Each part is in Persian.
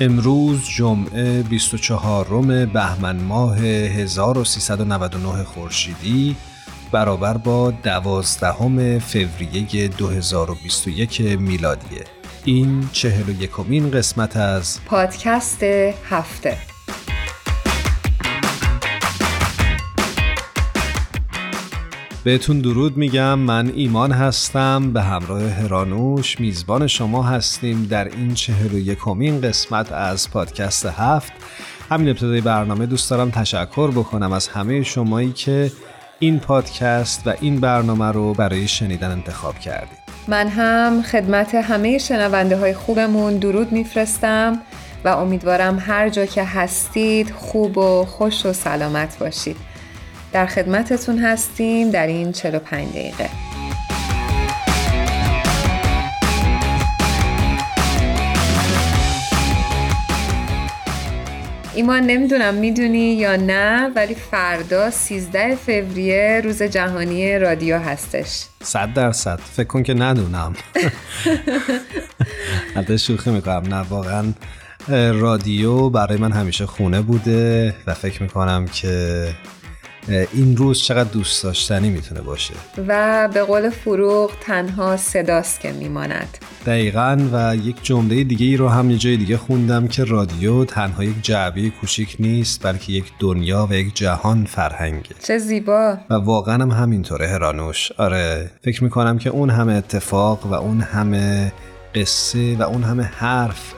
امروز جمعه 24 بهمن ماه 1399 خورشیدی برابر با دوازدهم فوریه 2021 میلادیه. این چهل و یکمین قسمت از پادکست هفته. بهتون درود میگم. من ایمان هستم. به همراه هرانوش میزبان شما هستیم در این چهل و یکمین قسمت از پادکست هفت. همین ابتدای برنامه دوست دارم تشکر بکنم از همه شمایی که این پادکست و این برنامه رو برای شنیدن انتخاب کردید. من هم خدمت همه شنونده های خوبمون درود میفرستم و امیدوارم هر جا که هستید خوب و خوش و سلامت باشید. در خدمتتون هستیم در این 45 دقیقه. ایمان نمی‌دونم می‌دونی یا نه ولی فردا 13 فوریه روز جهانی رادیو هستش. صد درصد. فکر کن که ندونم. حتی شوخی می‌کنم. نه واقعا رادیو برای من همیشه خونه بوده و فکر می‌کنم که این روز چقدر دوست داشتنی می‌تونه باشه؟ و به قول فروغ تنها صداست که میماند. دقیقا و یک جمله دیگه ای رو هم یه جای دیگه خوندم که رادیو تنها یک جعبه کوچیک نیست بلکه یک دنیا و یک جهان فرهنگه. چه زیبا. و واقعا هم همینطوره هرانوش. آره فکر می‌کنم که اون همه اتفاق و اون همه قصه و اون همه حرف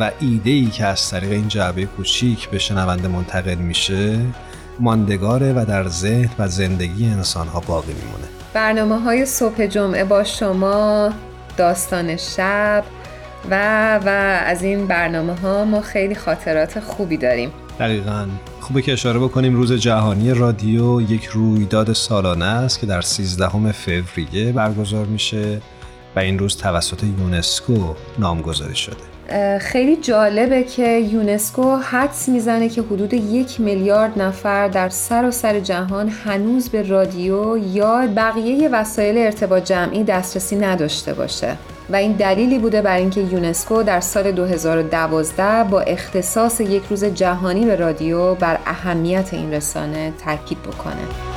و ایده ای که از طریق این جعبه کوچیک به شنونده منتقل میشه ماندگاره و در ذهن و زندگی انسان ها باقی میمونه. برنامه های صبح جمعه با شما داستان شب و و از این برنامه ها ما خیلی خاطرات خوبی داریم. دقیقا. خوبه که اشاره بکنیم روز جهانی رادیو یک رویداد سالانه است که در 13 فوریه برگزار میشه و این روز توسط یونسکو نامگذاری شده. خیلی جالبه که یونسکو حدس می‌زنه که حدود یک میلیارد نفر در سراسر سر جهان هنوز به رادیو یا بقیه وسایل ارتباط جمعی دسترسی نداشته باشه و این دلیلی بوده بر اینکه یونسکو در سال 2012 با اختصاص یک روز جهانی به رادیو بر اهمیت این رسانه تاکید بکنه.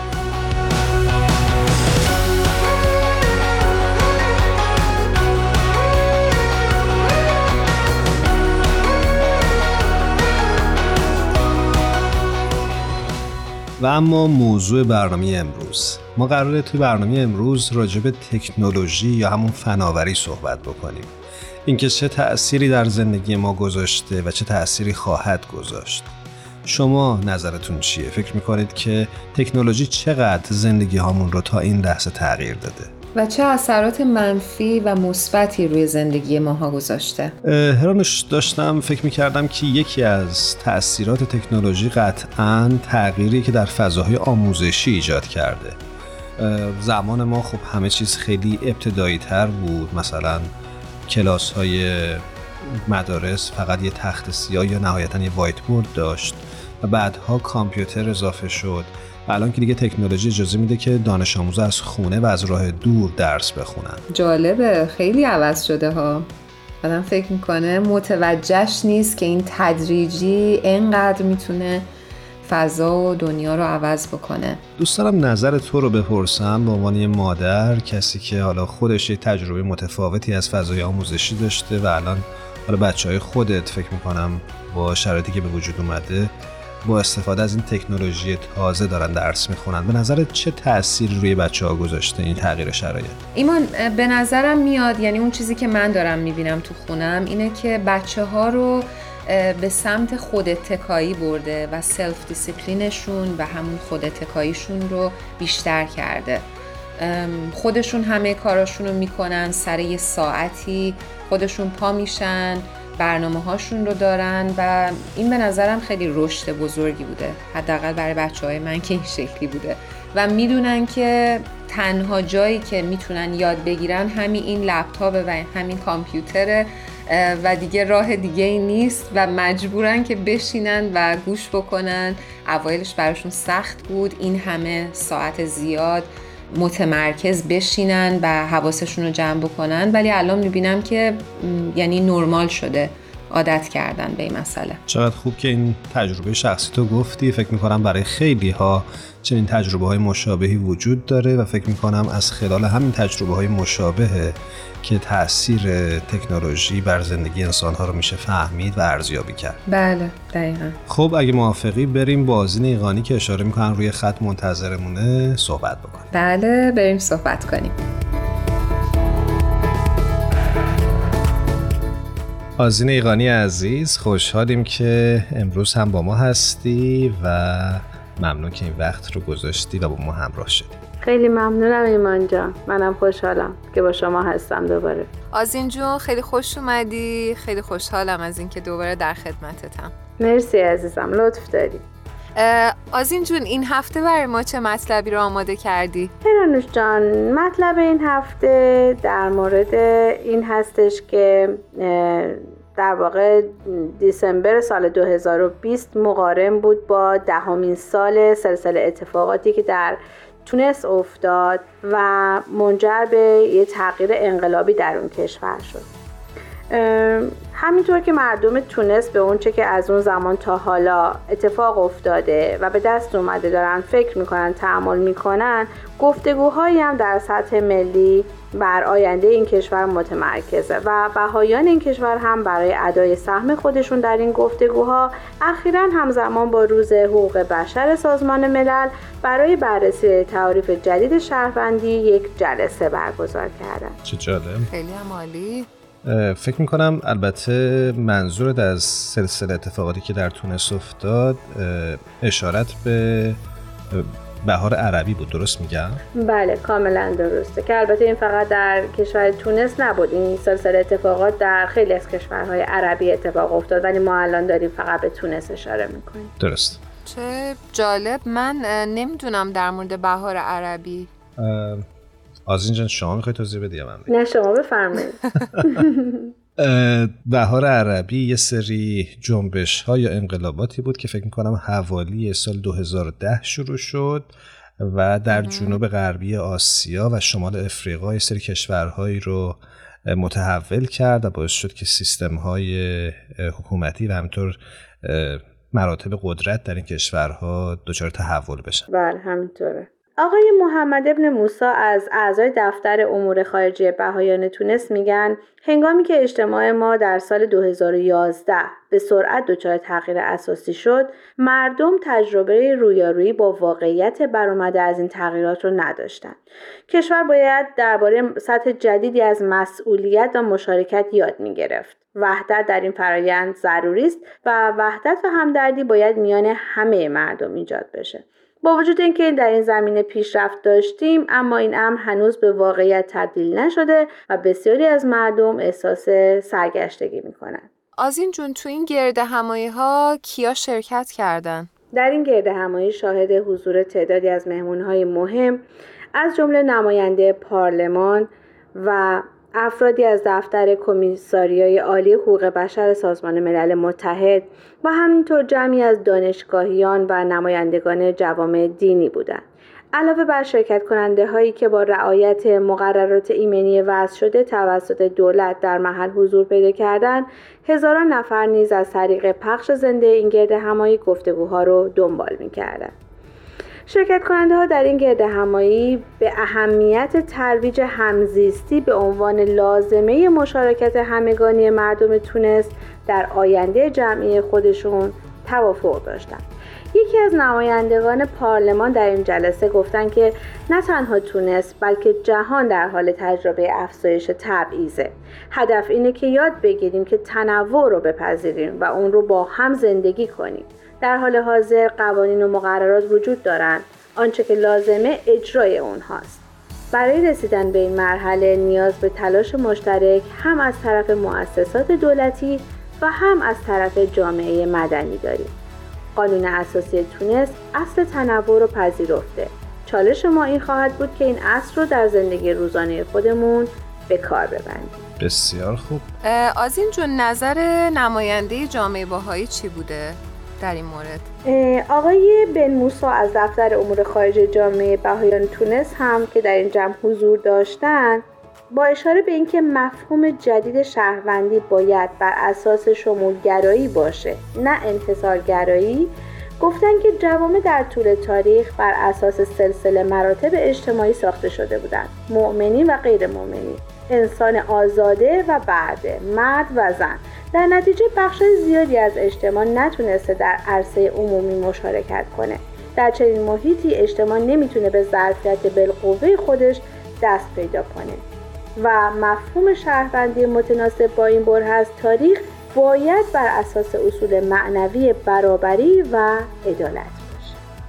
و اما موضوع برنامه امروز ما قراره توی برنامه امروز راجع به تکنولوژی یا همون فناوری صحبت بکنیم اینکه چه تأثیری در زندگی ما گذاشته و چه تأثیری خواهد گذاشت شما نظرتون چیه؟ فکر می‌کنید که تکنولوژی چقدر زندگی هامون رو تا این لحظه تغییر داده؟ و چه اثرات منفی و مثبتی روی زندگی ماها گذاشته؟ هرانش داشتم فکر می‌کردم که یکی از تاثیرات تکنولوژی قطعا تغییری که در فضاهای آموزشی ایجاد کرده. زمان ما خب همه چیز خیلی ابتدایی تر بود. مثلا کلاس های مدارس فقط یه تخت سیاه یا نهایتا یه وایت بورد داشت و بعدها کامپیوتر اضافه شد. الان که دیگه تکنولوژی اجازه میده که دانش آموز از خونه و از راه دور درس بخونن. جالبه خیلی عوض شده ها. آدم فکر می‌کنه متوجهش نیست که این تدریجی انقدر می‌تونه فضا و دنیا رو عوض بکنه. دوست دارم نظر تو رو بپرسم به عنوان یه مادر کسی که حالا خودش یه تجربه متفاوتی از فضای آموزشی داشته و الان حالا بچه های خودت فکر می‌کنم با شرایطی که به وجود اومده با استفاده از این تکنولوژی تازه دارن درس می‌خونن. به نظرت چه تاثیر روی بچه ها گذاشته این تغییر شرایط؟ ایمان به نظرم میاد یعنی اون چیزی که من دارم می‌بینم تو خونم اینه که بچه ها رو به سمت خود اتکایی برده و self discipline شون و همون خود اتکاییشون رو بیشتر کرده. خودشون همه کاراشون رو می‌کنن سر یه ساعتی خودشون پا میشن. برنامه هاشون رو دارن و این به نظرم خیلی رشد بزرگی بوده. حداقل برای بچه های من که این شکلی بوده. و می‌دونن که تنها جایی که می‌تونن یاد بگیرن همین این لپتاپ و همین کامپیوتره و دیگه راه دیگه ای نیست و مجبورن که بشینن و گوش بکنن. اوایلش براشون سخت بود. این همه ساعت زیاد متمرکز بشینن و حواسشون رو جمع بکنن ولی الان می‌بینم که یعنی نرمال شده. عادت کردن به این مسئله. چقدر خوب که این تجربه شخصی تو گفتی. فکر می‌کنم برای خیلی ها چنین تجربه های مشابهی وجود داره و فکر می‌کنم از خلال همین تجربه های مشابه که تاثیر تکنولوژی بر زندگی انسان ها رو میشه فهمید و ارزیابی کرد. بله دقیقا. خب اگه موافقی بریم با آزین ایقانی که اشاره می‌کنن روی خط منتظرمونه صحبت بکنیم. بله بریم صحبت کنیم. آزین ایقانی عزیز خوشحالیم که امروز هم با ما هستی و ممنون که این وقت رو گذاشتی و با ما همراه شدی. خیلی ممنونم ایمان جان. منم خوشحالم که با شما هستم دوباره. آزین جون خیلی خوش اومدی. خیلی خوشحالم از اینکه دوباره در خدمتتم. مرسی عزیزم لطف داری. آزین جون این هفته برای ما چه مطلبی رو آماده کردی؟ هرانوش جان مطلب این هفته در مورد این هستش که در واقع دیسمبر سال 2020 مقارن بود با دهمین سال سلسله اتفاقاتی که در تونس افتاد و منجر به یه تغییر انقلابی در اون کشور شد. همینطور که مردم تونس به اونچه که از اون زمان تا حالا اتفاق افتاده و به دست اومده دارن فکر می‌کنن تعمل می‌کنن گفتگوهایی هم در سطح ملی بر آینده این کشور متمرکزه و بهایان این کشور هم برای ادای سهم خودشون در این گفتگوها اخیرا همزمان با روز حقوق بشر سازمان ملل برای بررسی تعاریف جدید شهروندی یک جلسه برگزار کردن. چه جالب. خیلی هم عالی فکر می‌کنم البته منظورت از سلسله اتفاقاتی که در تونس افتاد اشارت به بهار عربی بود درست میگم؟ بله کاملا درسته که البته این فقط در کشور تونس نبود. این سلسله اتفاقات در خیلی از کشورهای عربی اتفاق افتاد ولی ما الان داریم فقط به تونس اشاره می‌کنیم. درست. چه جالب. من نمی‌دونم در مورد بهار عربی. آزین جان شما می‌خوای توضیح بدی من نه شما بفرمایید. بهار عربی یه سری جنبش ها یا انقلاباتی بود که فکر می‌کنم حوالی سال 2010 شروع شد و در جنوب غربی آسیا و شمال افریقا یه سری کشورهایی رو متحول کرد و باعث شد که سیستم های حکومتی و همینطور مراتب قدرت در این کشورها دچار تحول بشن. بله همینطوره. آقای محمد ابن موسا از اعضای دفتر امور خارجه بهایان تونس میگن هنگامی که اجتماع ما در سال 2011 به سرعت دچار تغییر اساسی شد مردم تجربه رویارویی با واقعیت برآمده از این تغییرات را نداشتند کشور باید درباره سطح جدیدی از مسئولیت و مشارکت یاد می‌گرفت. وحدت در این فرایند ضروری است و وحدت و همدردی باید میان همه مردم ایجاد بشه. با وجود اینکه در این زمینه پیشرفت داشتیم اما این امر هنوز به واقعیت تبدیل نشده و بسیاری از مردم احساس سرگشتگی می‌کنن آزین جون تو این گرد همایی ها کیا شرکت کردن؟ در این گرد همایی شاهد حضور تعدادی از مهمون های مهم از جمله نماینده پارلمان و افرادی از دفتر کمیساریای عالی حقوق بشر سازمان ملل متحد و همینطور جمعی از دانشگاهیان و نمایندگان جوامع دینی بودند. علاوه بر شرکت کننده هایی که با رعایت مقررات ایمنی وضع شده توسط دولت در محل حضور پیدا کردند هزاران نفر نیز از طریق پخش زنده این گرد همایی گفتگوها رو دنبال می‌کردند شرکت کننده ها در این گرد همایی به اهمیت ترویج همزیستی به عنوان لازمه مشارکت همگانی مردم تونس در آینده جمعی خودشون توافق داشتند. یکی از نمایندگان پارلمان در این جلسه گفتند که نه تنها تونس بلکه جهان در حال تجربه افزایش تبعیضه هدف اینه که یاد بگیریم که تنوع رو بپذیریم و اون رو با هم زندگی کنیم در حال حاضر قوانین و مقررات وجود دارند آنچه که لازمه اجرای اونهاست. برای رسیدن به این مرحله نیاز به تلاش مشترک هم از طرف مؤسسات دولتی و هم از طرف جامعه مدنی داریم. قانون اساسی تونس اصل تنوع رو پذیرفته. چالش ما این خواهد بود که این اصل رو در زندگی روزانه خودمون به کار ببندیم. بسیار خوب. آزین جون نظر نماینده جامعه باهایی چی بوده؟ در این مورد آقای بن موسا از دفتر امور خارجه جامعه بهایان تونس هم که در این جمع حضور داشتند با اشاره به اینکه مفهوم جدید شهروندی باید بر اساس شمولگرایی باشه نه انحصارگرایی گفتن که جوامع در طول تاریخ بر اساس سلسله مراتب اجتماعی ساخته شده بودند مؤمنین و غیر مؤمنین انسان آزاده و بعده مرد و زن. در نتیجه بخش زیادی از اجتماع نتونسته در عرصه عمومی مشارکت کنه. در چنین محیطی اجتماع نمی‌تونه به ظرفیت بالقوه خودش دست پیدا کنه. و مفهوم شهروندی متناسب با این از تاریخ باید بر اساس اصول معنوی برابری و عدالت.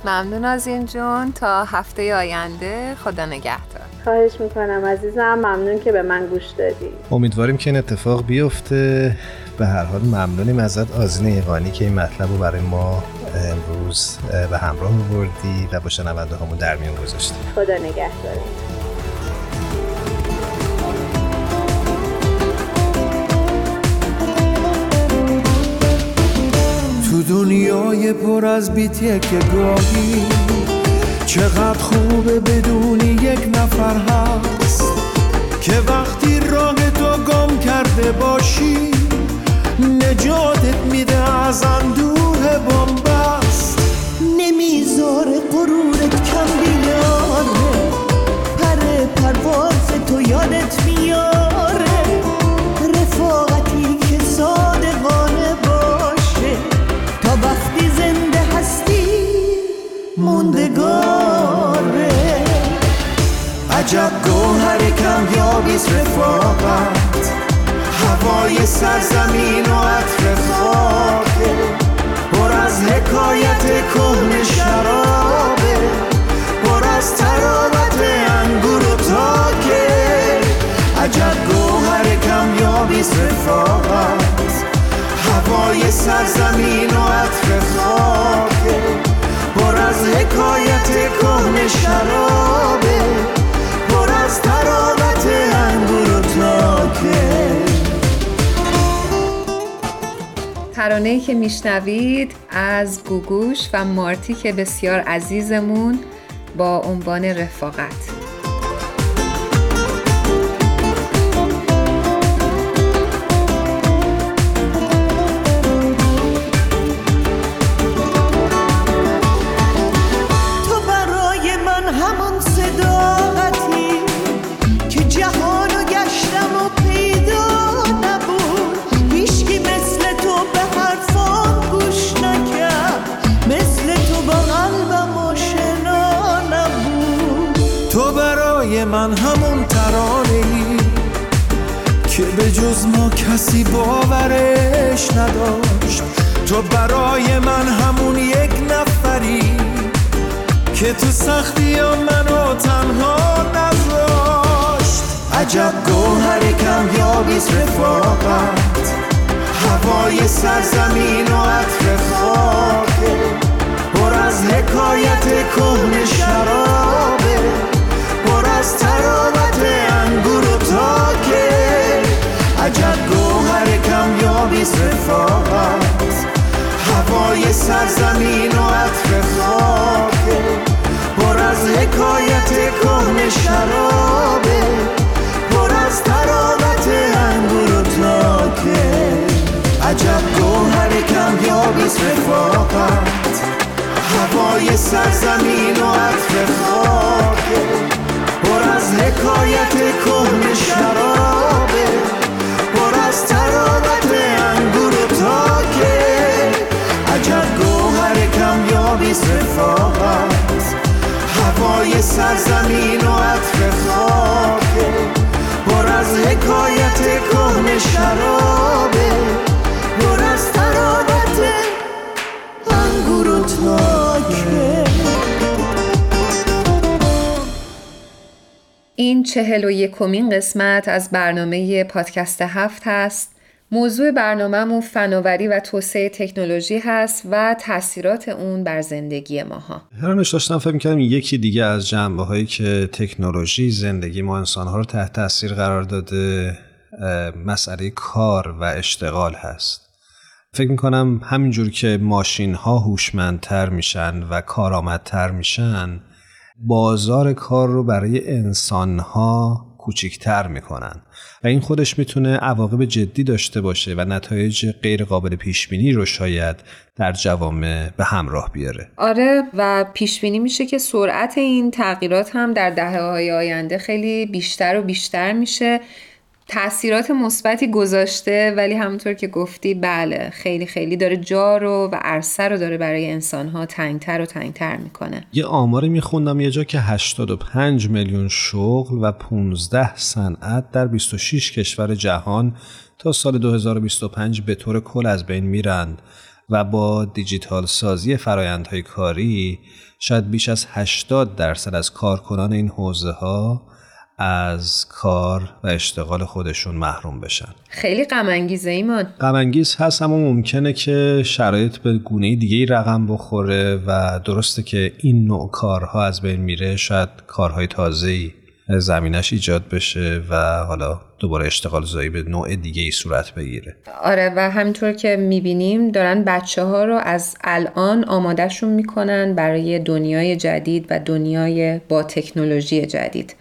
ممنون از این جون. تا هفته آینده خدا نگهدار. خواهش می‌کنم عزیزم. ممنون که به من گوش دادی. امیدواریم که این اتفاق بیفته. به هر حال ممنونیم ازت. آزین ایقانی که این مطلب رو برای ما امروز به همراه بردی و با شنونده همون در میون گذاشتی. خدا نگهدار. دنیای پر از بیتیه که گاهی چقدر خوبه بدونی یک نفر هست که وقتی راه تو گم کرده باشی نجاتت میده از اندوه بمبست نمی‌ذاره قرورت کم بیاره پر پرواز تو یادت میاره عجب گوهر کم یابیز رفاقت هوای سرزمین و عطر خاکه. پر از حکایت کهن شرابه. پر از تراوت انگور و تاکه. عجب گوهر کم یابیز رفاقت هوای سرزمین و عطر خاکه. پر از حکایت کهن شرابه. از تراوت انگور و ترانه‌ای که میشنوید از گوگوش و مارتی که بسیار عزیزمون با عنوان رفاقت. جز ما کسی باورش نداشت. تو برای من همون یک نفری که تو سختی و منو تنها نذاشت عجب گوهر کم یابیز رفاقت هوای سرزمین و عطر خاکه پر از حکایت کهن شرابه از تراوت انگور و تاکه عجب گوهر کم یابیز رفاقت هوای سرزمین و عطر خاکه پر از حکایت کهن شرابه پر از تراوت انگور و تاکه عجب گوهر کم یابیز رفاقت هوای سرزمین و عطر خاکه پر از حکایت کهن شرابه ترابت انگور تاکه. عجب گوهر کمیابی صفاقت هوای سرزمین و عطر خاکه. پر از حکایت کهن شرابه پر از ترابت انگور و تاکه. این چهل و یکمین قسمت از برنامه پادکست هفت هست. موضوع برنامهمون فناوری و توسعه تکنولوژی هست و تاثیرات اون بر زندگی ماها. هرانش داشتم فکر می‌کردم یکی دیگه از جنبه هایی که تکنولوژی زندگی ما انسان ها رو تحت تاثیر قرار داده مسئله کار و اشتغال هست. فکر می‌کنم همینجور که ماشین ها هوشمندتر میشن و کارآمدتر میشن بازار کار رو برای انسان ها کوچیکتر می‌کنن. و این خودش می‌تونه عواقب جدی داشته باشه و نتایج غیر قابل پیش بینی رو شاید در جوامع به همراه بیاره. آره و پیش بینی میشه که سرعت این تغییرات هم در دهه های آینده خیلی بیشتر و بیشتر میشه. تاثیرات مثبتی گذاشته ولی همونطور که گفتی بله خیلی خیلی داره جا رو و عرصه رو داره برای انسانها تنگتر و تنگتر می‌کنه. یه آماری میخوندم یه جا که 85 میلیون شغل و 15 صنعت در 26 کشور جهان تا سال 2025 به طور کل از بین میرند و با دیجیتال سازی فرایندهای کاری شاید بیش از 80 درصد از کارکنان این حوزه ها از کار و اشتغال خودشون محروم بشن. خیلی غم انگیزه ایمان غم انگیز هست اما ممکنه که شرایط به گونه دیگه ای رقم بخوره و درسته که این نوع کارها از بین میره. شاید کارهای تازه‌ای زمینش ایجاد بشه و حالا دوباره اشتغال زایی به نوع دیگه ای صورت بگیره. آره و همینطور که می‌بینیم دارن بچه ها رو از الان آمادهشون می‌کنن برای دنیای جدید و دنیای با تکنولوژی جدید.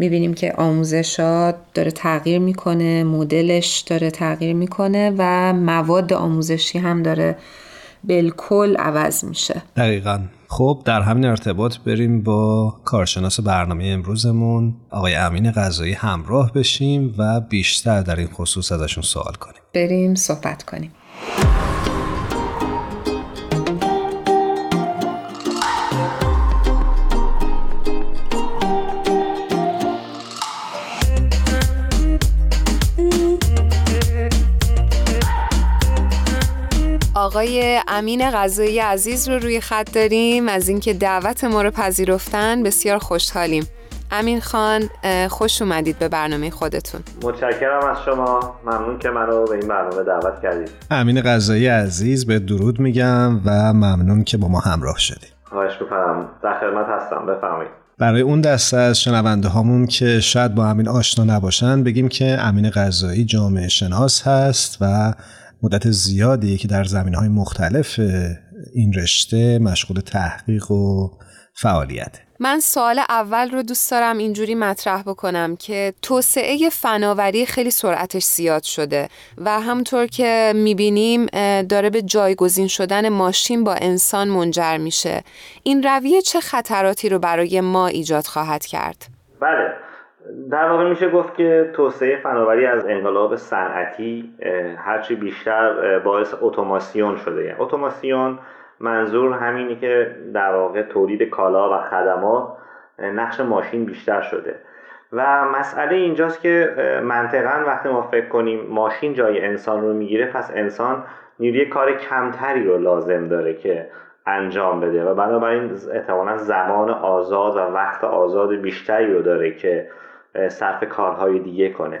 می‌بینیم که آموزشات داره تغییر می‌کنه مدلش داره تغییر می‌کنه و مواد آموزشی هم داره بالکل عوض میشه. دقیقا. خب در همین ارتباط بریم با کارشناس برنامه امروزمون. آقای امین غذایی همراه بشیم و بیشتر در این خصوص ازشون سوال کنیم. بریم صحبت کنیم. آقای امین غذایی عزیز رو روی خط داریم. از اینکه دعوت ما رو پذیرفتن بسیار خوشحالیم. امین خان خوش اومدید به برنامه خودتون. متشکرم از شما. ممنون که منو به این برنامه دعوت کردید. امین غذایی عزیز به درود میگم و ممنون که با ما همراه شدید. خواهش می‌کنم در خدمت هستم. بفرمایید. برای اون دسته از شنونده هامون که شاید با امین آشنا نباشن بگیم که امین غذایی جامعه شناس هست و مدت زیادی که در زمین های مختلف این رشته مشغول تحقیق و فعالیت. من سال اول رو دوست دارم اینجوری مطرح بکنم که توسعه فناوری خیلی سرعتش زیاد شده و همطور که می‌بینیم داره به جایگزین شدن ماشین با انسان منجر میشه. این رویه چه خطراتی رو برای ما ایجاد خواهد کرد؟ بله. در واقع میشه گفت که توسعه فناوری از انقلاب صنعتی هرچی بیشتر باعث اتوماسیون شده. یعنی اتوماسیون منظور همینی که در واقع تولید کالا و خدمات نقش ماشین بیشتر شده. و مسئله اینجاست که منطقا وقتی ما فکر کنیم ماشین جای انسان رو می‌گیره پس انسان نیروی کار کمتری رو لازم داره که انجام بده. و بنابراین احتمالا زمان آزاد و وقت آزاد بیشتری رو داره که صرف کارهای دیگه کنه.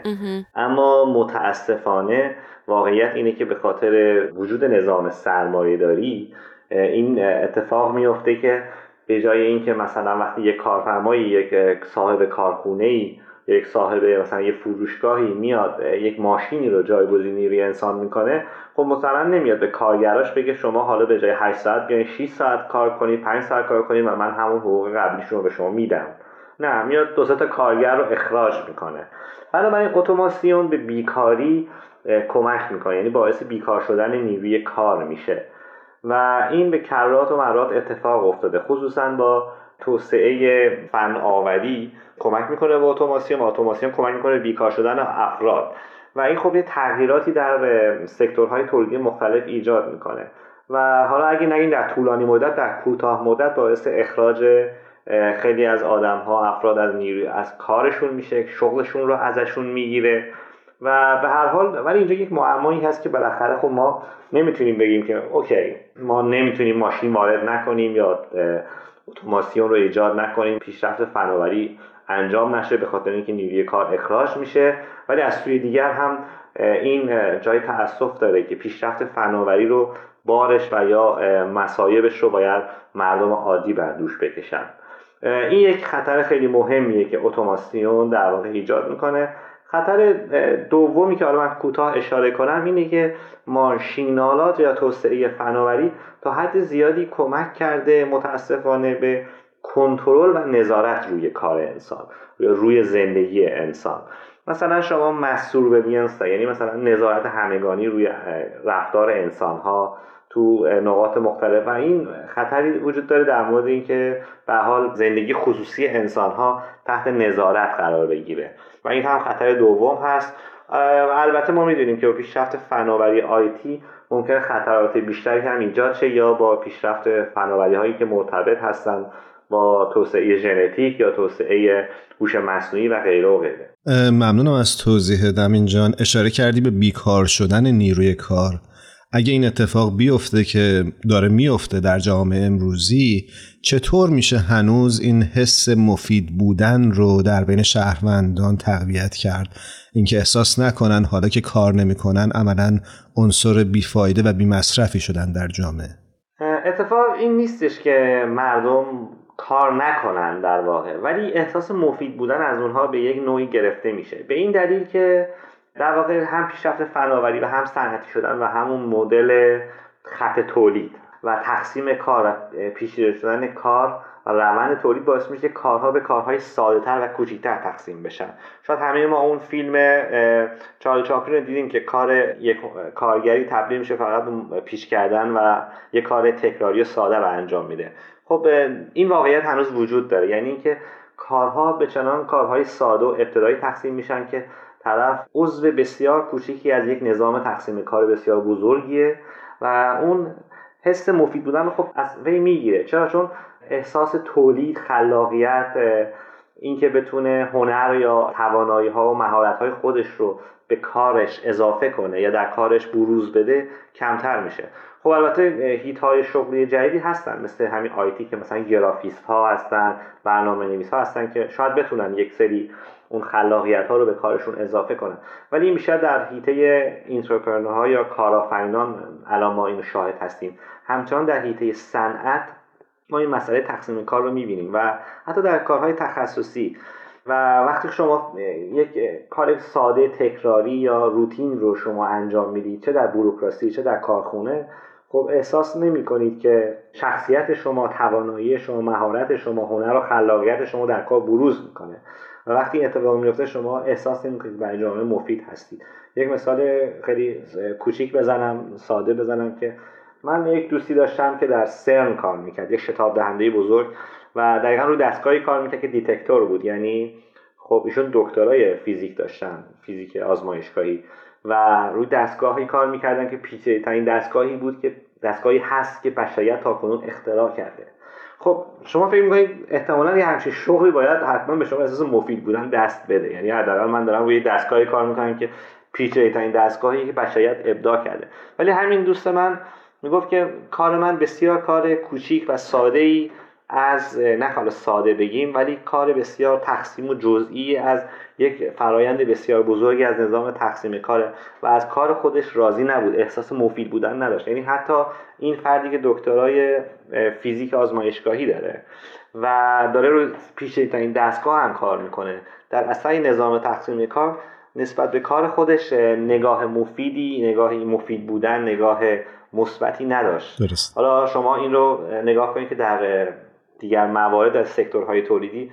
اما متاسفانه واقعیت اینه که به خاطر وجود نظام سرمایه داری این اتفاق میفته که به جای اینکه مثلا وقتی یک کارفرمایی یک صاحب کارخونه ای یک صاحب مثلا یه فروشگاهی میاد یک ماشینی رو جایگزین نیروی انسان می‌کنه خب مثلا نمیاد به کارگراش بگه شما حالا به جای 8 ساعت بیاین 6 ساعت کار کنید 5 ساعت کار کنید و من همون حقوق قبلیشون رو به شما میدم. نه میاد دو تا کارگر رو اخراج می‌کنه. بنابراین اتوماسیون به بیکاری کمک می‌کنه یعنی باعث بیکار شدن نیروی کار میشه. و این به کرات و مرات اتفاق افتاده. خصوصا با توسعه فن آوری کمک می‌کنه به اتوماسیون اتوماسیون کمک می‌کنه بیکار شدن افراد. و این خب یه تغییراتی در سکتورهای تولیدی مختلف ایجاد می‌کنه. و حالا اگه نگیم در طولانی مدت در کوتاه مدت باعث اخراج خیلی از آدم ها افراد از نیروی از کارشون میشه شغلشون رو ازشون می‌گیره و به هر حال ولی اینجا یک معمایی هست که بالاخره خب ما نمی‌تونیم بگیم که اوکی ما نمی‌تونیم ماشین وارد نکنیم یا اتوماسیون رو ایجاد نکنیم پیشرفت فناوری انجام نشه به خاطر اینکه نیروی کار اخراج میشه. ولی از سوی دیگر هم این جای تاسف داره که پیشرفت فناوری رو بارش و یا مسایبش رو باید مردم عادی بر دوش بکشن. این یک خطر خیلی مهمیه که اتوماسیون در واقع ایجاد می‌کنه. خطر دومی که حالا من کوتاه اشاره کنم اینه که ماشینالات یا توسعه فناوری تا حد زیادی کمک کرده متاسفانه به کنترل و نظارت روی کار انسان یا روی زندگی انسان. مثلا شما مسئول به یعنی مثلا نظارت همگانی روی رفتار انسان ها تو نقاط مختلف. و این خطری وجود داره در مورد اینکه به حال زندگی خصوصی انسان ها تحت نظارت قرار بگیره. و این هم خطر دوم هست. البته ما می‌دونیم که با پیشرفت فناوری آیتی ممکن خطرات بیشتری هم ایجاد شه یا با پیشرفت فناوری هایی که مرتبط هستند با توسعه ژنتیک یا توسعه هوش مصنوعی و غیره و غیره. ممنونم از توضیح دمین جان اشاره کردی به بیکار شدن نیروی کار. اگه این اتفاق بیفته که داره میفته در جامعه امروزی چطور میشه هنوز این حس مفید بودن رو در بین شهروندان تقویت کرد؟ اینکه احساس نکنن حالا که کار نمی‌کنن عملا عنصر بیفایده و بیمصرفی شدن در جامعه. اتفاق این نیستش که مردم کار نکنن در واقع ولی احساس مفید بودن از اونها به یک نوعی گرفته میشه. به این دلیل که در واقع هم پیشرفت فناوری و هم صنعتی شدن و همون مدل خط تولید و تقسیم کار و شدن کار و روند تولید باعث میشه کارها به کارهای ساده تر و کوچکتر تقسیم بشن. شاید همه ما اون فیلم چارلی چاپلین رو دیدیم که کار یک کارگری تبدیل میشه فقط پیش کردن و یک کار تکراری و ساده رو انجام میده. خب این واقعیت هنوز وجود داره. یعنی اینکه کارها به چنان کارهای ساده و ابتدایی تقسیم میشن که طرف عضو بسیار کوچیکی از یک نظام تقسیم کار بسیار بزرگیه و اون حس مفید بودن خب از وی می‌گیره. چرا؟ چون احساس تولید خلاقیت اینکه بتونه هنر یا توانایی ها و مهارت های خودش رو به کارش اضافه کنه یا در کارش بروز بده کمتر میشه. خب البته هیت های شغلی جدیدی هستن مثل همین آیتی که مثلا گرافیست ها هستن برنامه نویس ها هستن که شاید بتونن یک سری اون خلاقیت ها رو به کارشون اضافه کنن. ولی این بیشتر در حیطه ها یا کارآفرینان الان ما اینو شاهد هستیم. همچنان در حیطه صنعت ما این مسئله تقسیم کار رو می‌بینیم و حتی در کارهای تخصصی. و وقتی شما یک کار ساده تکراری یا روتین رو شما انجام می‌دید چه در بروکراسی چه در کارخونه خب احساس نمی کنید که شخصیت شما توانایی شما مهارت شما هنر و خلاقیت شما در کار بروز می‌کنه. وقتی اتفاق میفته شما احساس نمی کنید برای جامعه مفید هستید. یک مثال خیلی کوچیک بزنم ساده بزنم که من یک دوستی داشتم که در سرن کار می‌کرد یک شتاب دهنده بزرگ و دقیقا روی دستگاهی کار می‌کرد که دیتکتور بود. یعنی خب ایشون دکترای فیزیک داشتن فیزیک آزمایشگاهی و روی دستگاهی کار می‌کردن که پیچیده ترین دستگاهی بود که دستگاهی هست که بشریت تاکنون اختراع کرده. خب شما فکر می‌کنید احتمالا یه همچین شغلی باید حتما به شما احساس مفید بودن دست بده. یعنی حداقل من دارم روی دستگاهی کار می‌کنم که پیچیده ترین دستگاهی که بشریت ابداع کرده. ولی همین دوست من می‌گفت که کار من بسیار کار کوچیک و ساده ای از نه حالا ساده بگیم ولی کار بسیار تقسیم و جزئی از یک فرایند بسیار بزرگی از نظام تقسیم کاره و از کار خودش راضی نبود احساس مفید بودن نداشت یعنی حتی این فردی که دکترای فیزیک آزمایشگاهی داره و داره رو پیش این دستگاه هم کار می‌کنه در اصل نظام تقسیم کار نسبت به کار خودش نگاه مفیدی نگاه مفید بودن نگاه مثبتی نداشت درست. حالا شما این رو نگاه کنید که در دیگر موارد از سکتورهای تولیدی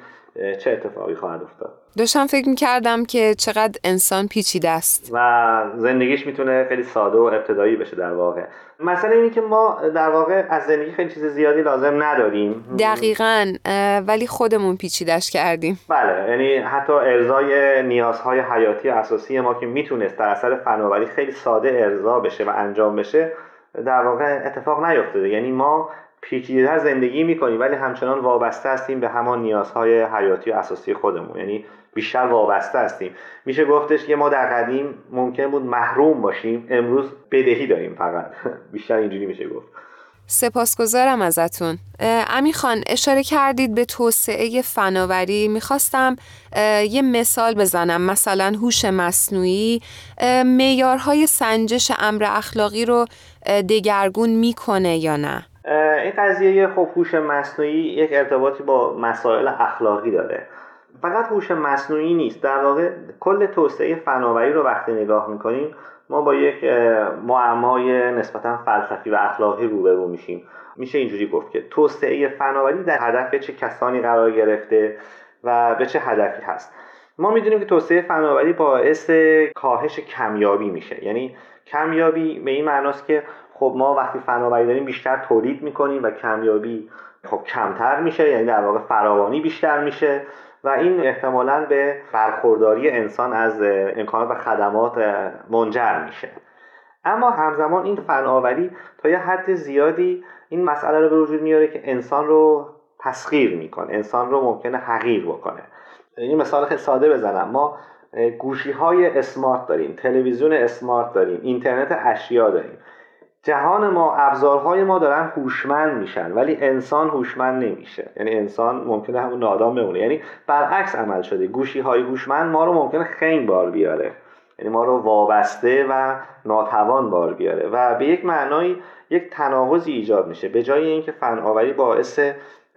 چه اتفاقی خواهد افتاد؟ داشتم فکر می‌کردم که چقدر انسان پیچیده است. و زندگیش می‌تونه خیلی ساده و ابتدایی بشه در واقع. مثلا اینی که ما در واقع از زندگی خیلی چیز زیادی لازم نداریم. دقیقا ولی خودمون پیچیدش کردیم. بله یعنی حتی ارزای نیازهای حیاتی اساسی ما که می‌تونست در اثر فناوری خیلی ساده ارضا بشه و انجام بشه در واقع اتفاق نیفتاده. یعنی ما پیچیده‌تر زندگی می‌کنیم ولی همچنان وابسته هستیم به همان نیازهای حیاتی و اساسی خودمون. یعنی بیشتر وابسته هستیم. میشه گفتش که ما در قدیم ممکن بود محروم باشیم امروز بدهی داریم فقط. بیشتر اینجوری میشه گفت. سپاسگزارم ازتون. امی خان اشاره کردید به توسعه فناوری. می‌خواستم یه مثال بزنم. مثلا هوش مصنوعی معیارهای سنجش امر اخلاقی رو دگرگون می‌کنه یا نه؟ این قضیه خب هوش مصنوعی یک ارتباطی با مسائل اخلاقی داره. فقط هوش مصنوعی نیست. در واقع کل توسعه فناوری رو وقتی نگاه می‌کنیم ما با یک معمای نسبتا فلسفی و اخلاقی روبرو میشیم. میشه اینجوری گفت که توسعه فناوری در هدف چه کسانی قرار گرفته و به چه هدفی هست. ما می‌دونیم که توسعه فناوری باعث کاهش کمیابی میشه. یعنی کمیابی به این معناست که خب ما وقتی فناوری داریم بیشتر تولید می‌کنیم و کمیابی خب کمتر میشه یعنی در واقع فراوانی بیشتر میشه و این احتمالا به برخورداری انسان از امکانات و خدمات منجر میشه. اما همزمان این فناوری تا یه حد زیادی این مسئله رو به وجود میاره که انسان رو تسخیر می‌کنه انسان رو ممکنه حقیر بکنه. این مثال خیلی ساده بزنم. ما گوشی های اسمارت داریم تلویزیون اسمارت داریم اینترنت اشیا داریم. جهان ما ابزارهای ما دارن هوشمند میشن ولی انسان هوشمند نمیشه. یعنی انسان ممکنه همون نادام بمونه. یعنی برعکس عمل شده. گوشی های هوشمند ما رو ممکنه خنگ بار بیاره. یعنی ما رو وابسته و ناتوان بار بیاره. و به یک معنای یک تناقضی ایجاد میشه. به جای اینکه فناوری باعث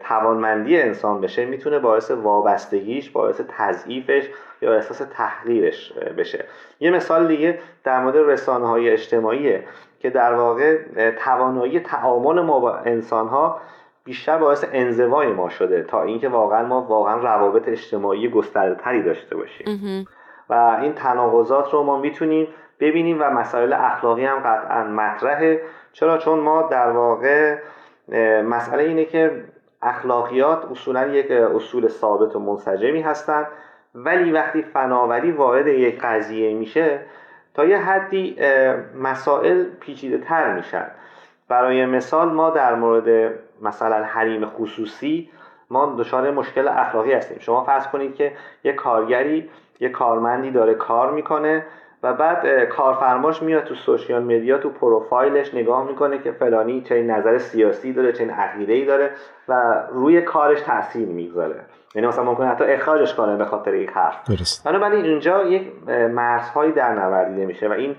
توانمندی انسان بشه می‌تونه باعث وابستگیش باعث تضعیفش یا احساس تحقیرش بشه. یه مثال دیگه در مورد رسانه های اجتماعیه. که در واقع توانایی تعامل ما با انسان ها بیشتر باعث انزوای ما شده تا اینکه واقعا ما واقعا روابط اجتماعی گسترده تری داشته باشیم. و این تناقضات رو ما می‌تونیم ببینیم و مسائل اخلاقی هم قطعا مطرحه. چرا؟ چون ما در واقع مسئله اینه که اخلاقیات اصولا یک اصول ثابت و منسجمی هستند ولی وقتی فناوری وارد یک قضیه میشه تا یه حدی مسائل پیچیده تر میشن. برای مثال ما در مورد مثلا حریم خصوصی ما دچار مشکل اخلاقی هستیم. شما فرض کنید که یه کارگری یه کارمندی داره کار می‌کنه و بعد کارفرماش میاد تو سوشیال مدیا تو پروفایلش نگاه می‌کنه که فلانی چه نظر سیاسی داره چه عقیده ای داره و روی کارش تاثیر می‌گذاره. یعنی مثلا ممکنه حتی اخراجش کنه به خاطر یک حرف. درست. بنابراین اینجا یک مرزهایی در نوردیده میشه و این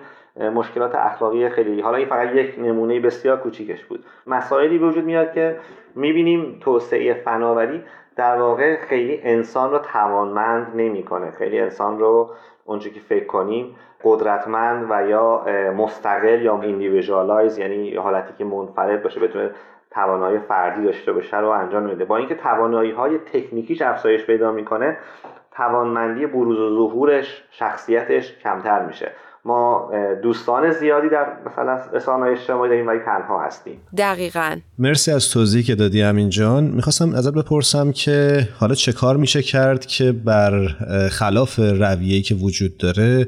مشکلات اخلاقی خیلی حالا این فقط یک نمونه بسیار کوچیکش بود. مسائلی به وجود میاد که می‌بینیم توسعه فناوری در واقع خیلی انسان رو توانمند نمی‌کنه. خیلی انسان رو اونچه که فکر کنیم قدرتمند و یا مستقل یا individualize یعنی حالتی که منفرد باشه بتونه توانایی فردی داشته باشه رو انجام میده. با اینکه توانایی های تکنیکیش افزایش پیدا می‌کنه توانمندی بروز و ظهورش شخصیتش کمتر میشه. ما دوستان زیادی در مثلا رسانه اجتماعی داریم ولی تنها هستیم. دقیقا. مرسی از توضیحی که دادی امین جان. می‌خواستم ازت بپرسم که حالا چه کار میشه کرد که بر خلاف رویه‌ای که وجود داره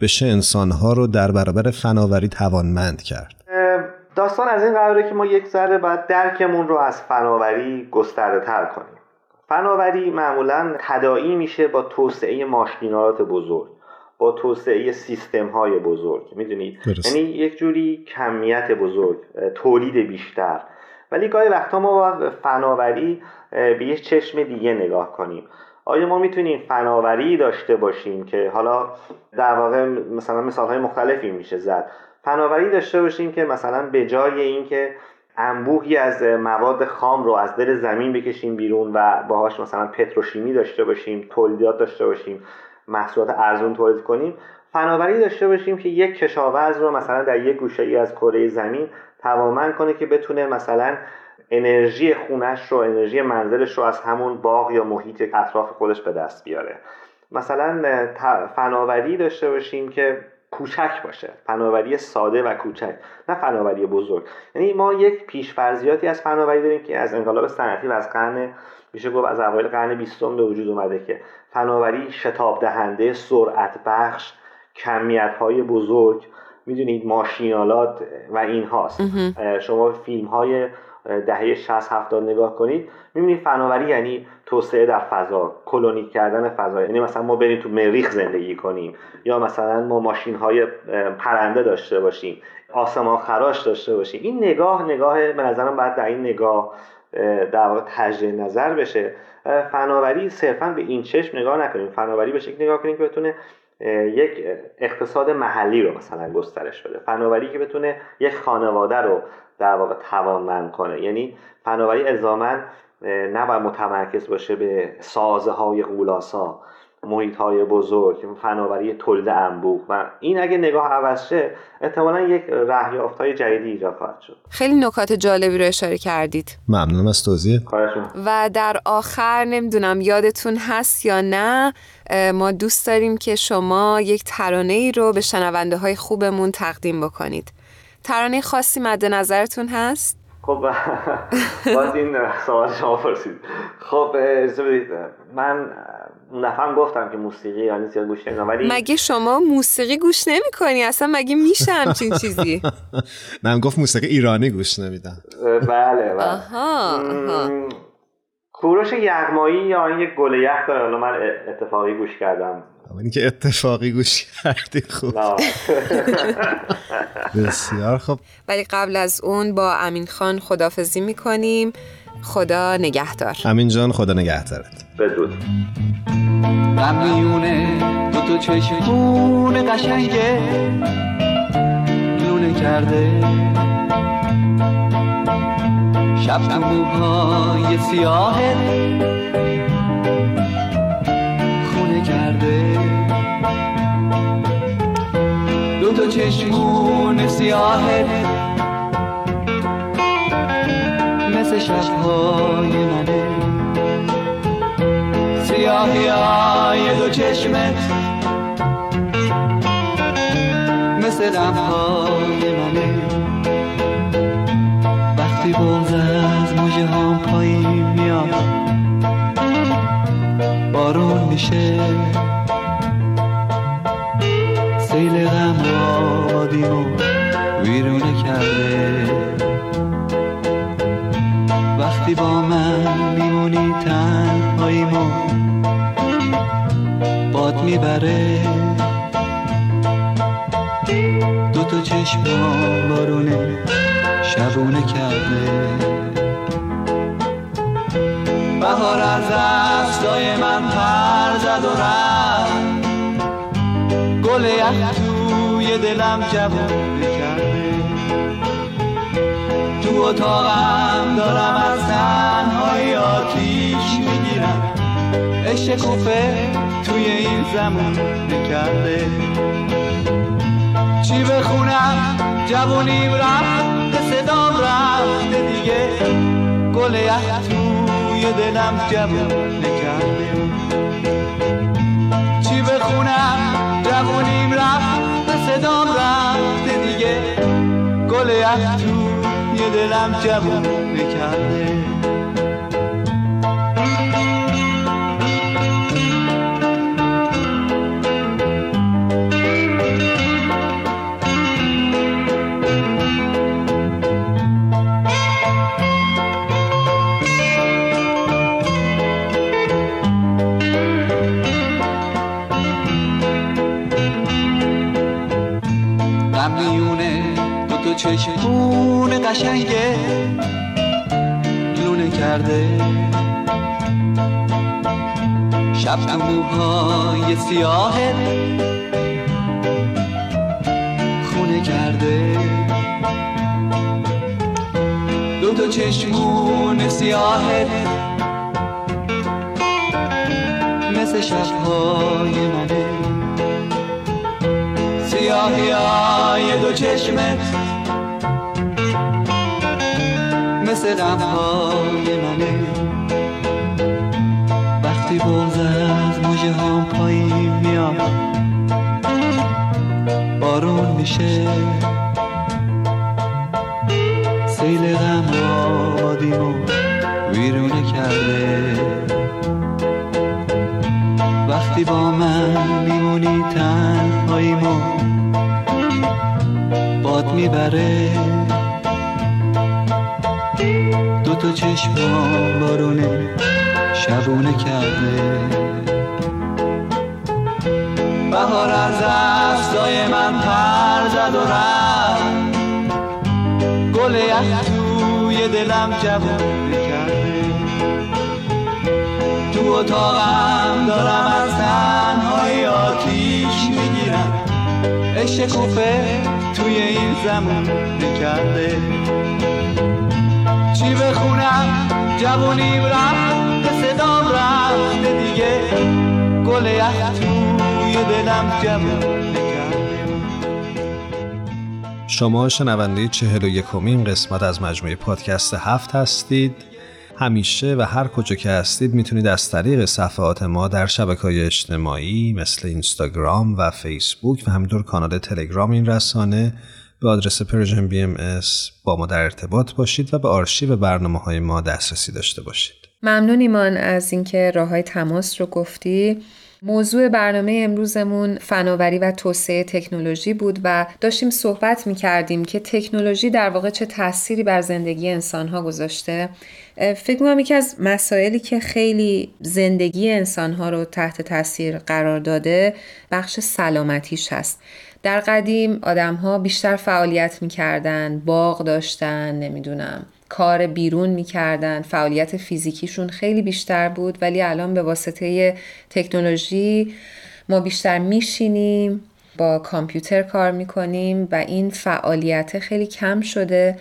بشه انسانها رو در برابر فناوری توانمند کرد؟ داستان از این قراره که ما یک ذره باید درکمون رو از فناوری گسترده تر کنیم. فناوری معمولا تداعی میشه با توسعه ماشینالات بزرگ با توسعه سیستم های بزرگ می‌دونید؟ یعنی یک جوری کمیت بزرگ تولید بیشتر. ولی گاهی وقتا ما با فناوری به یک چشم دیگه نگاه کنیم. آیا ما می‌تونیم فناوری داشته باشیم که حالا در واقع مثلا مثال های مختلفی میشه زد؟ فناوری داشته باشیم که مثلا به جای اینکه انبوهی از مواد خام رو از دل زمین بکشیم بیرون و باهاش مثلا پتروشیمی داشته باشیم تولیدات داشته باشیم محصولات ارزون تولید کنیم فناوری داشته باشیم که یک کشاورز رو مثلا در یک گوشه ای از کره زمین توانمند کنه که بتونه مثلا انرژی خونش رو انرژی منزلش رو از همون باغ یا محیط اطراف خودش به دست بیاره. مثلا فناوری داشته باشیم که کوچک باشه فناوری ساده و کوچک نه فناوری بزرگ. یعنی ما یک پیشفرضیاتی از فناوری داریم که از انقلاب صنعتی و از قرن میشه گفت از اوایل قرن بیستم به وجود اومده که فناوری شتاب دهنده سرعت بخش کمیت های بزرگ می‌دونید ماشینالات و این هاست شما فیلم های دهه 60 70 نگاه کنید می‌بینید فناوری یعنی توسعه در فضا کلونی کردن فضا. یعنی مثلا ما بریم تو مریخ زندگی کنیم یا مثلا ما ماشین های پرنده داشته باشیم آسمان خراش داشته باشیم. این نگاه نگاه به نظرم باید در این نگاه در واقع تجدید نظر بشه. فناوری صرفا به این چشم نگاه نکنیم. فناوری به شکل نگاه کنیم که بتونه یک اقتصاد محلی رو مثلا گسترش بده. فناوری که بتونه یک خانواده رو در واقع توانمند کنه. یعنی فناوری الزاما نباید متمرکز باشه به سازه های غولاسا محیط های بزرگ فناوری تولید انبوه. و این اگه نگاه عوض شه احتمالا یک رهیافت های جدیدی ایجاد خواهد شد. خیلی نکات جالبی رو اشاره کردید. ممنونم از توضیح. و در آخر نمی‌دونم یادتون هست یا نه ما دوست داریم که شما یک ترانه ای رو به شنونده های خوبمون تقدیم بکنید. ترانه خاصی مد نظرتون هست؟ خب باز این سوال شما پرسید. خب بدید؟ من نفهم گفتم که موسیقی یعنی زیاد گوش نمیدم ولی مگه شما موسیقی گوش نمی کنی اصلا مگه میشه همچین چیزی؟ من گفت موسیقی ایرانی گوش نمیدم. بله بله. کوروش یغمایی یا این یک گل یخ داره حالا من اتفاقی گوش کردم. اینی که اتفاقی گوش کردی خوب. بسیار خوب. ولی قبل از اون با امین خان خدافزی می‌کنیم. خدا نگهدار. امین جان خدا نگهدارت. بدرود غمیونه دو تو چشمون قشنگه. لونه کرده. شب تو موهای سیاهه. چشمون سیاهه. مثل شبهای منه. سیاهی های دو چشمت. مثل غمهای منه. وقتی بغز از موجه هم پایین میاد بارون میشه. سیل غم آبادیمو ویرونه کرده. وقتی با من میمونی تنهاییمو باد می‌بره. دو تا چشم بارونه شبونه کرده. بهار از دستای من پر زد و رفت. گل یخ توی دلم جوونه کرده تو اتاقم دارم از تنهای آتیش می‌گیرم. عشق توی این زمان نکرده. چی بخونم؟ جوونیم رفت صدام رفته دیگه. گل یخ توی دلم جوون نکرده. چی بخونم؟ جوونیم رفت به صدام رفته دیگه. گل یخ توی دلم جوون نکرده. شب تو موهای سیاهه خونه کرده. دو تا چشمون سیاهه مثل شبهای منه سیاهی های دو چشمت مثل غمهای منه میشه. سیل غم آبادیمو ویرونه کرده. وقتی با من میمونی تنهاییمو باد می‌بره. دو تا بارونه شبونه کرده. بهار از دستای من پر زد و رفت. گل یخ توی دلم جوونه کرده. تو اتاقم دارم از تنهای آتیش می‌گیرم. عشق توی این زمان کرده چی بخونم؟ جوونیم رفت صدام رفته دیگه. گل یخ توی دلم جوون شما شنونده چهل و یکمین قسمت از مجموعه پادکست هفت هستید. همیشه و هر کجا که هستید می‌تونید از طریق صفحات ما در شبکه های اجتماعی مثل اینستاگرام و فیسبوک و همینطور کانال تلگرام این رسانه به آدرس Persian BMS با ما در ارتباط باشید و به آرشیو برنامه های ما دسترسی داشته باشید. ممنون از اینکه راه های تماس رو گفتی. موضوع برنامه امروزمون فناوری و توسعه تکنولوژی بود و داشتیم صحبت می کردیم که تکنولوژی در واقع چه تأثیری بر زندگی انسان ها گذاشته فکر می‌کنم یکی از مسائلی که خیلی زندگی انسان ها رو تحت تاثیر قرار داده بخش سلامتیش هست. در قدیم آدم ها بیشتر فعالیت می‌کردن باغ داشتن نمی‌دونم. کار بیرون می‌کردن. فعالیت فیزیکیشون خیلی بیشتر بود ولی الان به واسطه تکنولوژی ما بیشتر میشینیم با کامپیوتر کار می‌کنیم و این فعالیت خیلی کم شده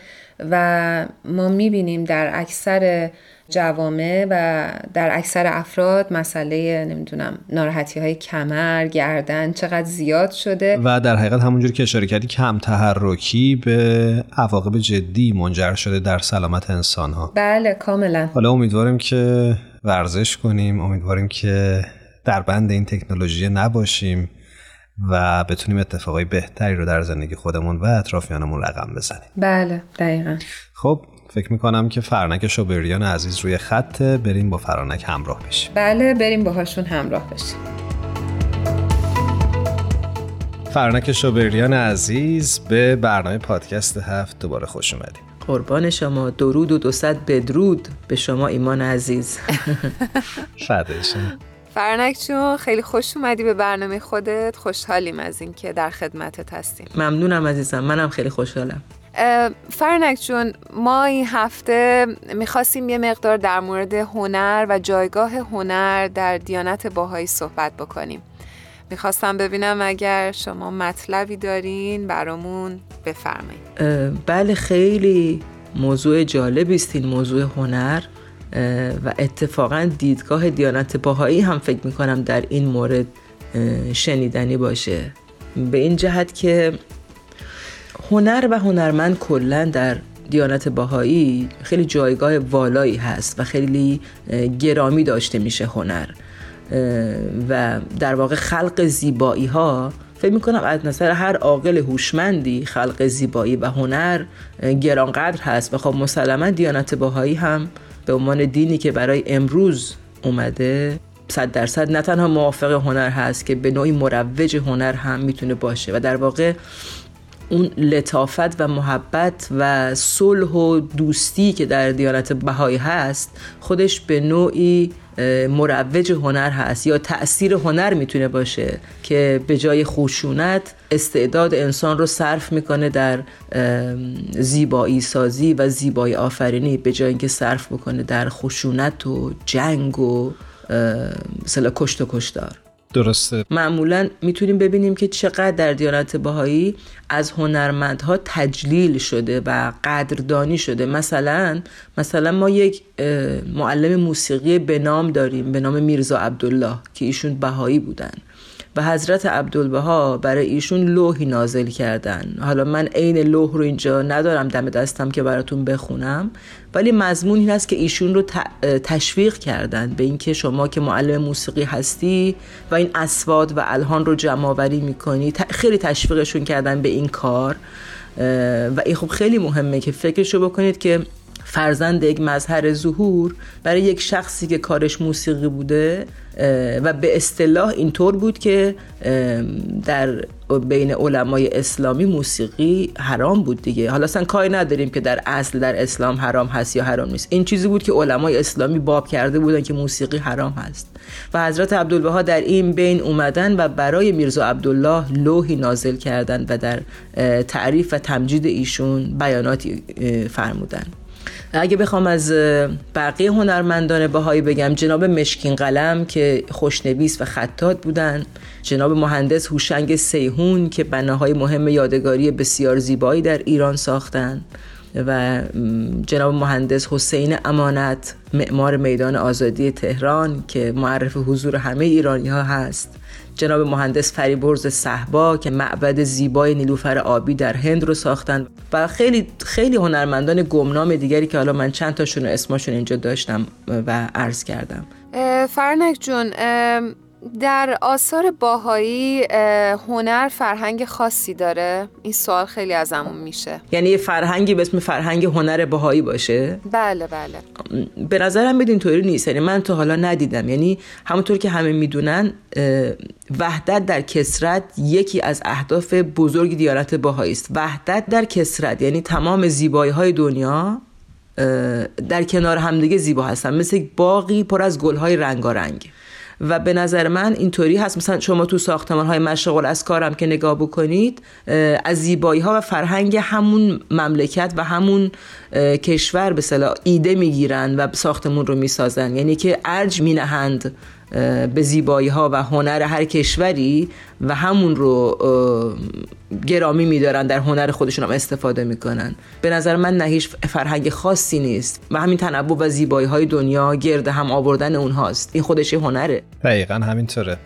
و ما می‌بینیم در اکثر جوامع و در اکثر افراد مسئله نمی‌دونم ناراحتی های کمر گردن چقدر زیاد شده. و در حقیقت همونجور که اشاره کردی کم تحرکی به عواقب جدی منجر شده در سلامت انسان ها بله کاملا. حالا امیدواریم که ورزش کنیم امیدواریم که در بند این تکنولوژی نباشیم و بتونیم اتفاقای بهتری رو در زندگی خودمون و اطرافیانمون رقم بزنیم. بله دقیقا. خب فکر می‌کنم که فرنک شوبریان عزیز روی خط بریم با فرانک همراه بشیم. بله بریم باهاشون همراه بشیم. فرنک شوبریان عزیز به برنامه پادکست هفت دوباره خوش اومدیم قربان شما. درود و دوصد بدرود به شما ایمان عزیز. فداتشم فرنک جون خیلی خوش اومدی به برنامه خودت. خوشحالیم از اینکه در خدمتت هستیم. ممنونم عزیزم. منم خیلی خوشحالم. فرنک جون ما این هفته می‌خواستیم یه مقدار در مورد هنر و جایگاه هنر در دیانت بهایی صحبت بکنیم. می‌خواستم ببینم اگر شما مطلبی دارین برامون بفرمایید. بله خیلی موضوع جالبی است این موضوع هنر و اتفاقا دیدگاه دیانت باهایی هم فکر می‌کنم در این مورد شنیدنی باشه. به این جهت که هنر و هنرمند کلا در دیانت باهایی خیلی جایگاه والایی هست و خیلی گرامی داشته میشه هنر. و در واقع خلق زیبایی ها فکر می‌کنم از نظر هر عاقل هوشمندی خلق زیبایی و هنر گرانقدر هست. و خب مسلما دیانت باهایی هم به عنوان دینی که برای امروز اومده صد درصد نه تنها موافق هنر هست که به نوعی مروج هنر هم می‌تونه باشه. و در واقع اون لطافت و محبت و صلح و دوستی که در دیانت بهایی هست خودش به نوعی مروج هنر هست یا تاثیر هنر می‌تونه باشه که به جای خشونت استعداد انسان رو صرف می‌کنه در زیبایی سازی و زیبایی آفرینی به جای اینکه صرف بکنه در خشونت و جنگ و مثلا کشت و کشتار. درسته. معمولا می‌تونیم ببینیم که چقدر در دیانت باهایی از هنرمندها تجلیل شده و قدردانی شده. مثلا مثلا ما یک معلم موسیقی به نام داریم به نام میرزا عبدالله که ایشون بهایی بودن. و حضرت عبدالبها برای ایشون لوحی نازل کردن. حالا من عین لوح رو اینجا ندارم دم دستم که براتون بخونم. ولی مضمون این است که ایشون رو تشویق کردن به اینکه شما که معلم موسیقی هستی و این اسواد و الهان رو جمع آوری می‌کنی خیلی تشویقشون کردن به این کار. و این خب خیلی مهمه که فکرشو بکنید که فرزند یک مظهر ظهور برای یک شخصی که کارش موسیقی بوده و به اصطلاح اینطور بود که در بین علمای اسلامی موسیقی حرام بود دیگه. حالا اصلا کاری نداریم که در اصل در اسلام حرام هست یا حرام نیست. این چیزی بود که علمای اسلامی باب کرده بودن که موسیقی حرام هست. و حضرت عبدالبها در این بین اومدن و برای میرزا عبدالله لوحی نازل کردن و در تعریف و تمجید ایشون بیاناتی فرمودن. اگه بخوام از بقیه هنرمندان بهایی بگم جناب مشکین قلم که خوشنویس و خطات بودن جناب مهندس هوشنگ سیهون که بناهای مهم یادگاری بسیار زیبایی در ایران ساختن و جناب مهندس حسین امانت معمار میدان آزادی تهران که معرف حضور همه ایرانی ها هست. جناب مهندس فریبرز صحبا که معبد زیبای نیلوفر آبی در هند رو ساختن و خیلی خیلی هنرمندان گمنام دیگری که حالا من چند تاشون اسمشون اینجا داشتم و عرض کردم. فرنک جون در آثار باهایی هنر فرهنگ خاصی داره. این سوال خیلی ازمون میشه. یعنی یه فرهنگی به اسم فرهنگ هنر باهایی باشه؟ بله بله. به نظرم بدین طوری نیست. یعنی من تا حالا ندیدم. یعنی همونطور که همه می‌دونن وحدت در کسرت یکی از اهداف بزرگ دیانت باهایی است. وحدت در کسرت یعنی تمام زیبایی های دنیا در کنار همدیگه زیبا هستن. مثل باقی پر از گلهای رنگارنگ. و به نظر من اینطوری هست. مثلا شما تو ساختمان های مشغول از کارم که نگاه بکنید از زیبایی ها و فرهنگ همون مملکت و همون کشور به صلاح ایده می‌گیرن و ساختمون رو می‌سازن. یعنی که ارج مینهند به زیبایی ها و هنر هر کشوری و همون رو گرامی میدارن در هنر خودشون هم استفاده می‌کنن. به نظر من نه هیچ فرهنگ خاصی نیست و همین تنوع و زیبایی های دنیا گرد هم آوردن اونهاست. این خودش هنره. دقیقا همینطوره.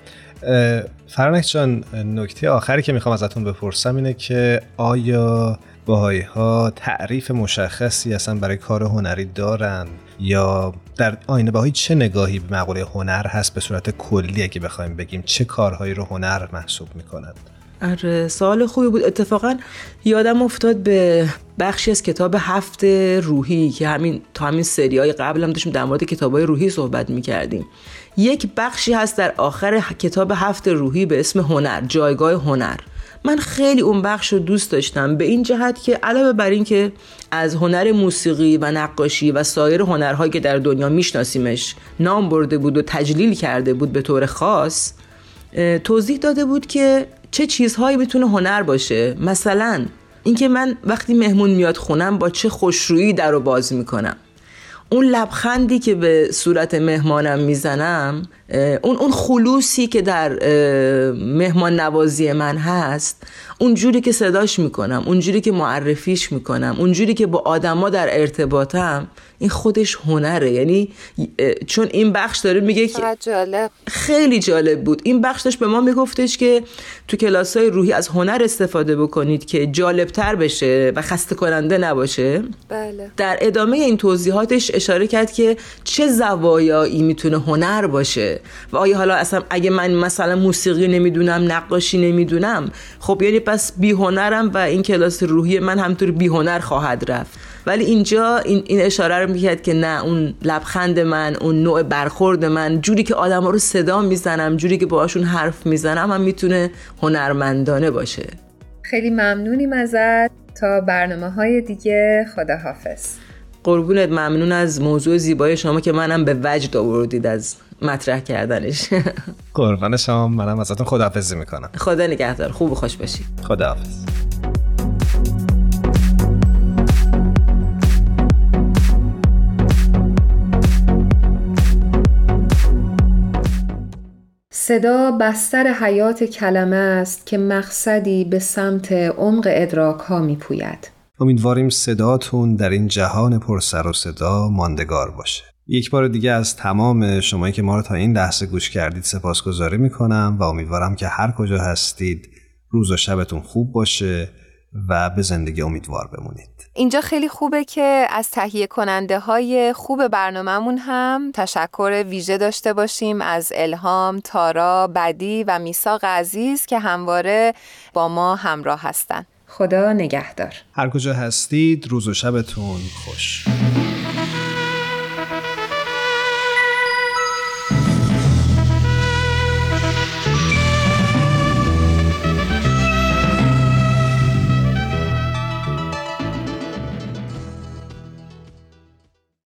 فرانک جان نکته آخری که می‌خوام ازتون بپرسم اینه که آیا باهایی ها تعریف مشخصی اصلا برای کار هنری دارند یا در آینه باهایی چه نگاهی به مقوله هنر هست به صورت کلی اگه بخوایم بگیم چه کارهایی رو هنر محسوب می‌کنند؟ آره سوال خوبی بود. اتفاقا یادم افتاد به بخشی از کتاب هفت روحی که همین تا همین سری های قبل هم داشتیم در مورد کتاب های روحی صحبت می‌کردیم. یک بخشی هست در آخر کتاب هفت روحی به اسم هنر جایگاه هنر. من خیلی اون بخش رو دوست داشتم. به این جهت که علاوه بر این که از هنر موسیقی و نقاشی و سایر هنرهایی که در دنیا میشناسیمش نام برده بود و تجلیل کرده بود به طور خاص توضیح داده بود که چه چیزهایی می‌تونه هنر باشه. مثلا اینکه من وقتی مهمون میاد خونم با چه خوشرویی در رو باز می‌کنم. اون لبخندی که به صورت مهمانم می‌زنم اون اون خلوصی که در مهمان نوازی من هست اون جوری که صداش می‌کنم اون جوری که معرفیش می‌کنم اون جوری که با آدما در ارتباطم این خودش هنره یعنی چون این بخش داره میگه که جالب. خیلی جالب بود این بخش داشت به ما میگفتش که تو کلاس های روحی از هنر استفاده بکنید که جالبتر بشه و خسته کننده نباشه بله. در ادامه این توضیحاتش اشاره کرد که چه زوایایی می‌تونه هنر باشه و آیا حالا اصلا اگه من مثلا موسیقی نمی‌دونم نقاشی نمی‌دونم خب یعنی پس بی هنرم و این کلاس روحی من همطور بی هنر خواهد رفت. ولی اینجا این, این اشاره رو می‌کرد که نه اون لبخند من اون نوع برخورد من جوری که آدم ها رو صدا می‌زنم جوری که باهاشون حرف می‌زنم هم می‌تونه هنرمندانه باشه. خیلی ممنونیم ازت. تا برنامه های دیگه خداحافظ. قربونت ممنون از موضوع زیبای شما که منم به وجد آوردید از مطرح کردنش. قربان شما منم ازتون خداحافظی می‌کنم. خدا نگهدار خوب و خوش باشید خداحافظ. صدا بستر حیات کلمه است که مقصدی به سمت عمق ادراک ها می پوید. امیدواریم صداتون در این جهان پر سر و صدا ماندگار باشه. یک بار دیگه از تمام شمایی که ما رو تا این لحظه گوش کردید سپاسگزاری می‌کنم و امیدوارم که هر کجا هستید روز و شبتون خوب باشه و به زندگی امیدوار بمونید اینجا خیلی خوبه که از تهیه کننده های خوب برنامهمون هم تشکر ویژه داشته باشیم از الهام، تارا، بدی و میساق عزیز که همواره با ما همراه هستن خدا نگهدار. هر کجا هستید روز و شبتون خوش.